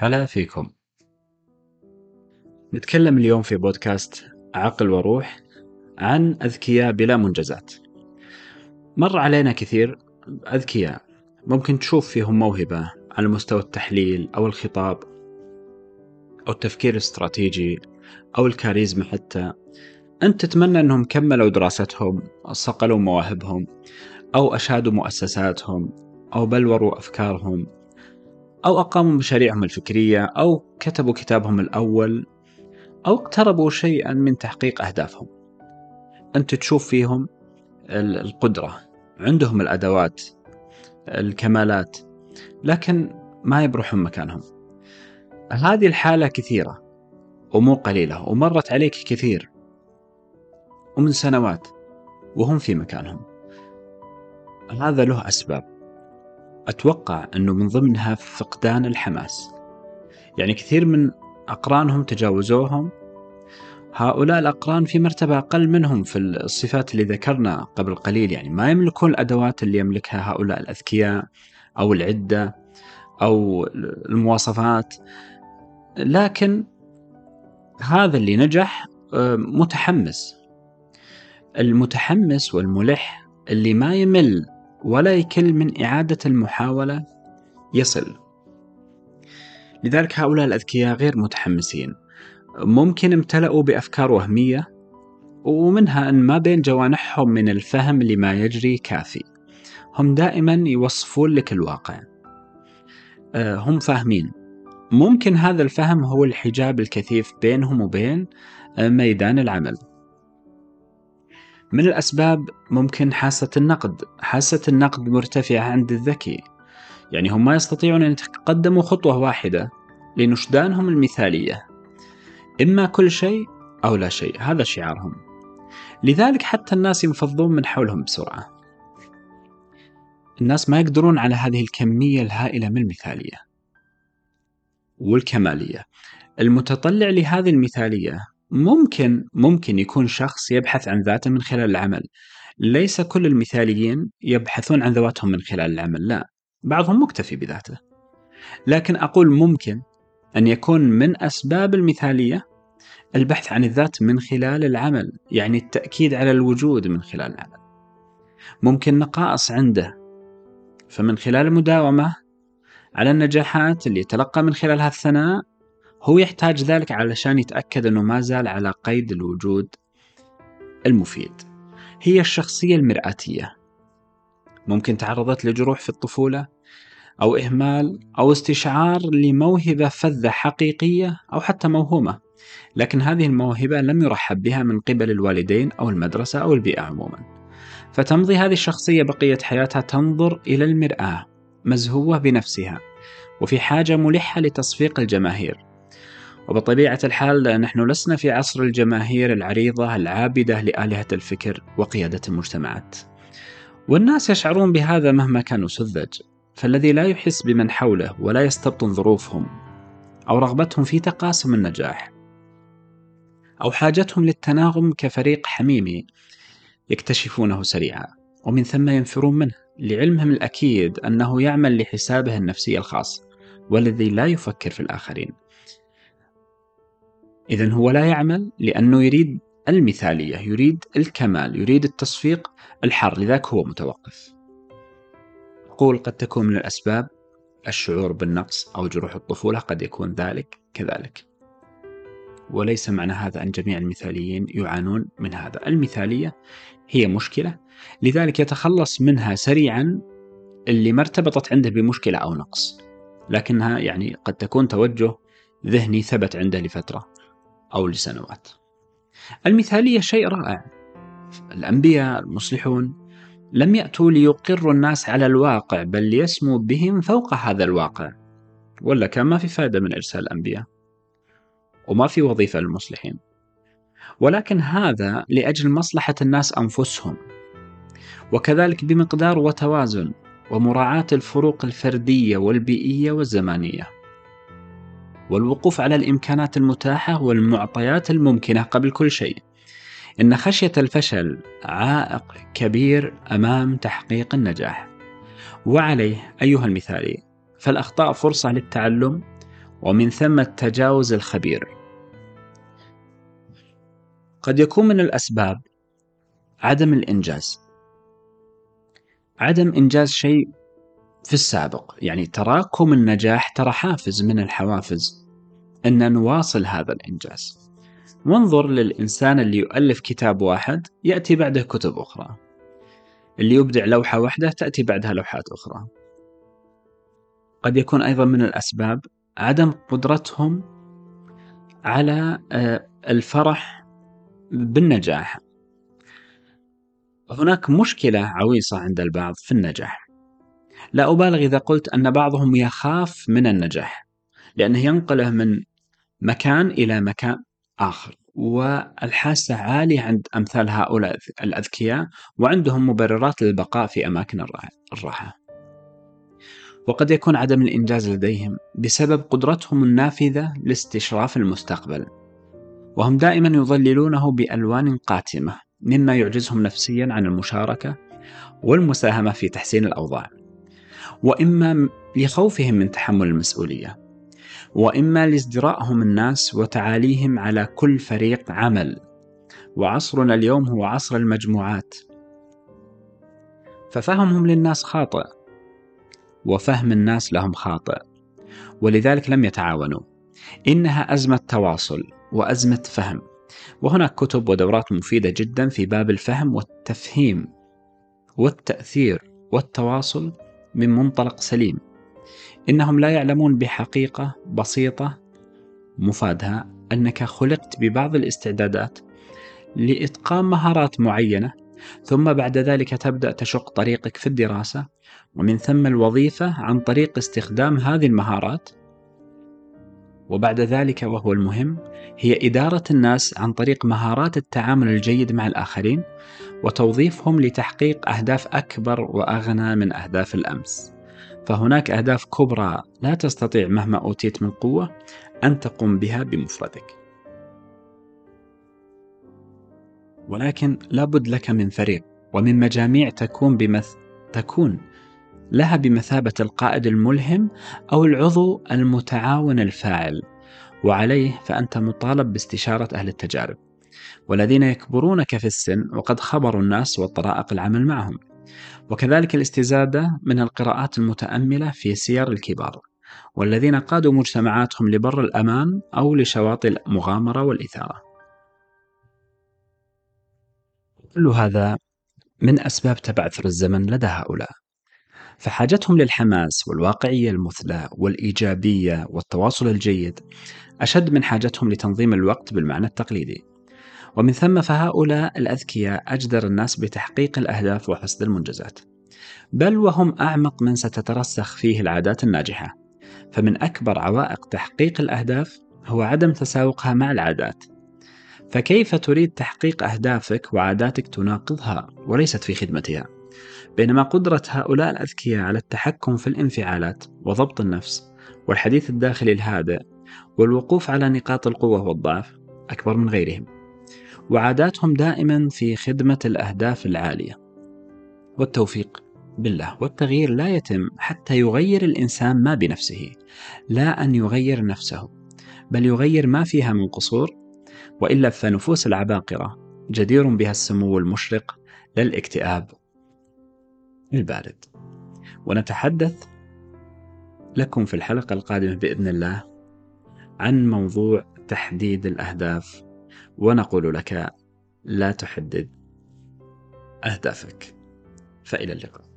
هلا فيكم. نتكلم اليوم في بودكاست عقل وروح عن أذكياء بلا منجزات. مر علينا كثير أذكياء ممكن تشوف فيهم موهبة على مستوى التحليل أو الخطاب أو التفكير الاستراتيجي أو الكاريزما حتى. أنت تتمنى أنهم كملوا دراستهم صقلوا مواهبهم أو أشادوا مؤسساتهم أو بلوروا أفكارهم. أو أقاموا مشاريعهم الفكرية أو كتبوا كتابهم الأول أو اقتربوا شيئا من تحقيق أهدافهم. أنت تشوف فيهم القدرة عندهم الأدوات الكمالات لكن ما يبرحون مكانهم. هذه الحالة كثيرة ومو قليلة ومرت عليك كثير ومن سنوات وهم في مكانهم. هذا له أسباب. أتوقع أنه من ضمنها فقدان الحماس. يعني كثير من أقرانهم تجاوزوهم. هؤلاء الأقران في مرتبة أقل منهم في الصفات اللي ذكرنا قبل قليل. يعني ما يملكون الأدوات اللي يملكها هؤلاء الأذكياء أو العدة أو المواصفات. لكن هذا اللي نجح آه، متحمس. المتحمس والملح اللي ما يمل ولا يكل من إعادة المحاولة يصل. لذلك هؤلاء الأذكياء غير متحمسين. ممكن امتلأوا بأفكار وهمية ومنها أن ما بين جوانحهم من الفهم لما يجري كافي. هم دائما يوصفون لك الواقع. آه، هم فاهمين. ممكن هذا الفهم هو الحجاب الكثيف بينهم وبين آه، ميدان العمل. من الأسباب ممكن حاسة النقد. حاسة النقد مرتفعة عند الذكي. يعني هم ما يستطيعون أن يتقدموا خطوة واحدة لنشدانهم المثالية. إما كل شيء أو لا شيء. هذا شعارهم. لذلك حتى الناس ينفضون من حولهم بسرعة. الناس ما يقدرون على هذه الكمية الهائلة من المثالية والكمالية. المتطلع لهذه المثالية ممكن ممكن يكون شخص يبحث عن ذاته من خلال العمل. ليس كل المثاليين يبحثون عن ذواتهم من خلال العمل لا. بعضهم مكتفي بذاته. لكن أقول ممكن أن يكون من أسباب المثالية البحث عن الذات من خلال العمل يعني التأكيد على الوجود من خلال العمل. ممكن نقائص عنده فمن خلال المداومة على النجاحات اللي يتلقى من خلالها الثناء هو يحتاج ذلك علشان يتأكد أنه ما زال على قيد الوجود المفيد. هي الشخصية المرآتية. ممكن تعرضت لجروح في الطفولة أو إهمال أو استشعار لموهبة فذة حقيقية أو حتى موهومة. لكن هذه الموهبة لم يرحب بها من قبل الوالدين أو المدرسة أو البيئة عموما. فتمضي هذه الشخصية بقية حياتها تنظر إلى المرآة مزهوة بنفسها وفي حاجة ملحة لتصفيق الجماهير. وبطبيعة الحال نحن لسنا في عصر الجماهير العريضة العابدة لآلهة الفكر وقيادة المجتمعات. والناس يشعرون بهذا مهما كانوا سذج، فالذي لا يحس بمن حوله ولا يستبطن ظروفهم أو رغبتهم في تقاسم النجاح أو حاجتهم للتناغم كفريق حميمي يكتشفونه سريعا ومن ثم ينفرون منه لعلمهم الأكيد أنه يعمل لحسابه النفسي الخاص والذي لا يفكر في الآخرين إذا هو لا يعمل لأنه يريد المثالية يريد الكمال يريد التصفيق الحر لذلك هو متوقف. أقول قد تكون من الأسباب الشعور بالنقص أو جروح الطفولة قد يكون ذلك كذلك. وليس معنى هذا أن جميع المثاليين يعانون من هذا. المثالية هي مشكلة لذلك يتخلص منها سريعا اللي ما ارتبطت عنده بمشكلة أو نقص لكنها يعني قد تكون توجه ذهني ثبت عنده لفترة. أو لسنوات. المثالية شيء رائع. الأنبياء المصلحون لم يأتوا ليقروا الناس على الواقع بل ليسموا بهم فوق هذا الواقع. ولا كان ما في فائدة من إرسال الأنبياء. وما في وظيفة للمصلحين. ولكن هذا لأجل مصلحة الناس أنفسهم. وكذلك بمقدار وتوازن ومراعاة الفروق الفردية والبيئية والزمانية. والوقوف على الإمكانات المتاحة والمعطيات الممكنة قبل كل شيء. إن خشية الفشل عائق كبير أمام تحقيق النجاح. وعليه أيها المثالي فالأخطاء فرصة للتعلم ومن ثم التجاوز الخبير. قد يكون من الأسباب عدم الإنجاز. عدم إنجاز شيء في السابق. يعني تراكم النجاح ترى حافز من الحوافز أن نواصل هذا الإنجاز. وانظر للإنسان اللي يؤلف كتاب واحد يأتي بعده كتب أخرى. اللي يبدع لوحة واحدة تأتي بعدها لوحات أخرى. قد يكون أيضا من الأسباب عدم قدرتهم على آه، الفرح بالنجاح. هناك مشكلة عويصة عند البعض في النجاح. لا أبالغ إذا قلت أن بعضهم يخاف من النجاح لأنه ينقله من مكان إلى مكان آخر والحاسة عالية عند أمثال هؤلاء الأذكياء وعندهم مبررات للبقاء في أماكن الراحة. وقد يكون عدم الإنجاز لديهم بسبب قدرتهم النافذة لاستشراف المستقبل وهم دائما يظللونه بألوان قاتمة مما يعجزهم نفسيا عن المشاركة والمساهمة في تحسين الأوضاع. وإما لخوفهم من تحمل المسؤولية وإما لازدرائهم الناس وتعاليهم على كل فريق عمل. وعصرنا اليوم هو عصر المجموعات. ففهمهم للناس خاطئ وفهم الناس لهم خاطئ. ولذلك لم يتعاونوا. إنها أزمة تواصل وأزمة فهم. وهناك كتب ودورات مفيدة جدا في باب الفهم والتفهيم والتأثير والتواصل من منطلق سليم. إنهم لا يعلمون بحقيقة بسيطة مفادها أنك خلقت ببعض الاستعدادات لإتقان مهارات معينة ثم بعد ذلك تبدأ تشق طريقك في الدراسة ومن ثم الوظيفة عن طريق استخدام هذه المهارات وبعد ذلك وهو المهم هي إدارة الناس عن طريق مهارات التعامل الجيد مع الآخرين وتوظيفهم لتحقيق أهداف أكبر وأغنى من أهداف الأمس. فهناك أهداف كبرى لا تستطيع مهما أوتيت من قوة أن تقوم بها بمفردك. ولكن لابد لك من فريق ومن مجاميع تكون بمث تكون لها بمثابة القائد الملهم أو العضو المتعاون الفاعل وعليه فأنت مطالب باستشارة أهل التجارب. والذين يكبرونك في السن وقد خبروا الناس والطرائق العمل معهم. وكذلك الاستزادة من القراءات المتأملة في سير الكبار. والذين قادوا مجتمعاتهم لبر الأمان أو لشواطئ المغامرة والإثارة. كل هذا من أسباب تبعثر الزمن لدى هؤلاء. فحاجتهم للحماس والواقعية المثلى والإيجابية والتواصل الجيد أشد من حاجتهم لتنظيم الوقت بالمعنى التقليدي. ومن ثم فهؤلاء الأذكياء أجدر الناس بتحقيق الأهداف وحصد المنجزات. بل وهم أعمق من ستترسخ فيه العادات الناجحة. فمن أكبر عوائق تحقيق الأهداف هو عدم تساوقها مع العادات. فكيف تريد تحقيق أهدافك وعاداتك تناقضها وليست في خدمتها؟ بينما قدرة هؤلاء الأذكياء على التحكم في الانفعالات وضبط النفس والحديث الداخلي الهادئ والوقوف على نقاط القوة والضعف أكبر من غيرهم وعاداتهم دائما في خدمة الأهداف العالية. والتوفيق بالله والتغيير لا يتم حتى يغير الإنسان ما بنفسه لا أن يغير نفسه بل يغير ما فيها من قصور وإلا فنفوس العباقرة جدير بها السمو المشرق للاكتئاب البارد. ونتحدث لكم في الحلقة القادمة بإذن الله عن موضوع تحديد الأهداف ونقول لك لا تحدد أهدافك. فإلى اللقاء.